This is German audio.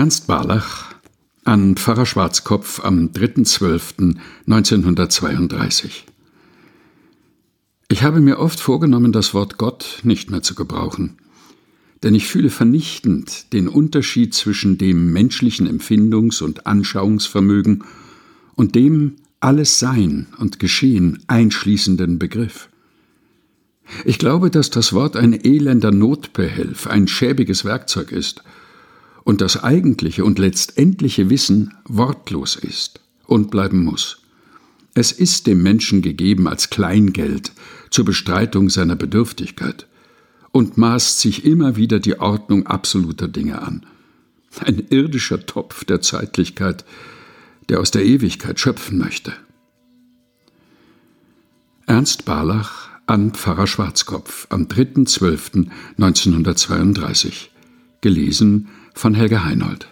Ernst Barlach an Pfarrer Schwarzkopf am 3.12.1932 Ich habe mir oft vorgenommen, das Wort Gott nicht mehr zu gebrauchen, denn ich fühle vernichtend den Unterschied zwischen dem menschlichen Empfindungs- und Anschauungsvermögen und dem alles Sein und Geschehen einschließenden Begriff. Ich glaube, dass das Wort ein elender Notbehelf, ein schäbiges Werkzeug ist und das eigentliche und letztendliche Wissen wortlos ist und bleiben muss. Es ist dem Menschen gegeben als Kleingeld zur Bestreitung seiner Bedürftigkeit und maßt sich immer wieder die Ordnung absoluter Dinge an. Ein irdischer Topf der Zeitlichkeit, der aus der Ewigkeit schöpfen möchte. Ernst Barlach an Pfarrer Schwarzkopf am 3.12.1932. Gelesen von Helga Heinold.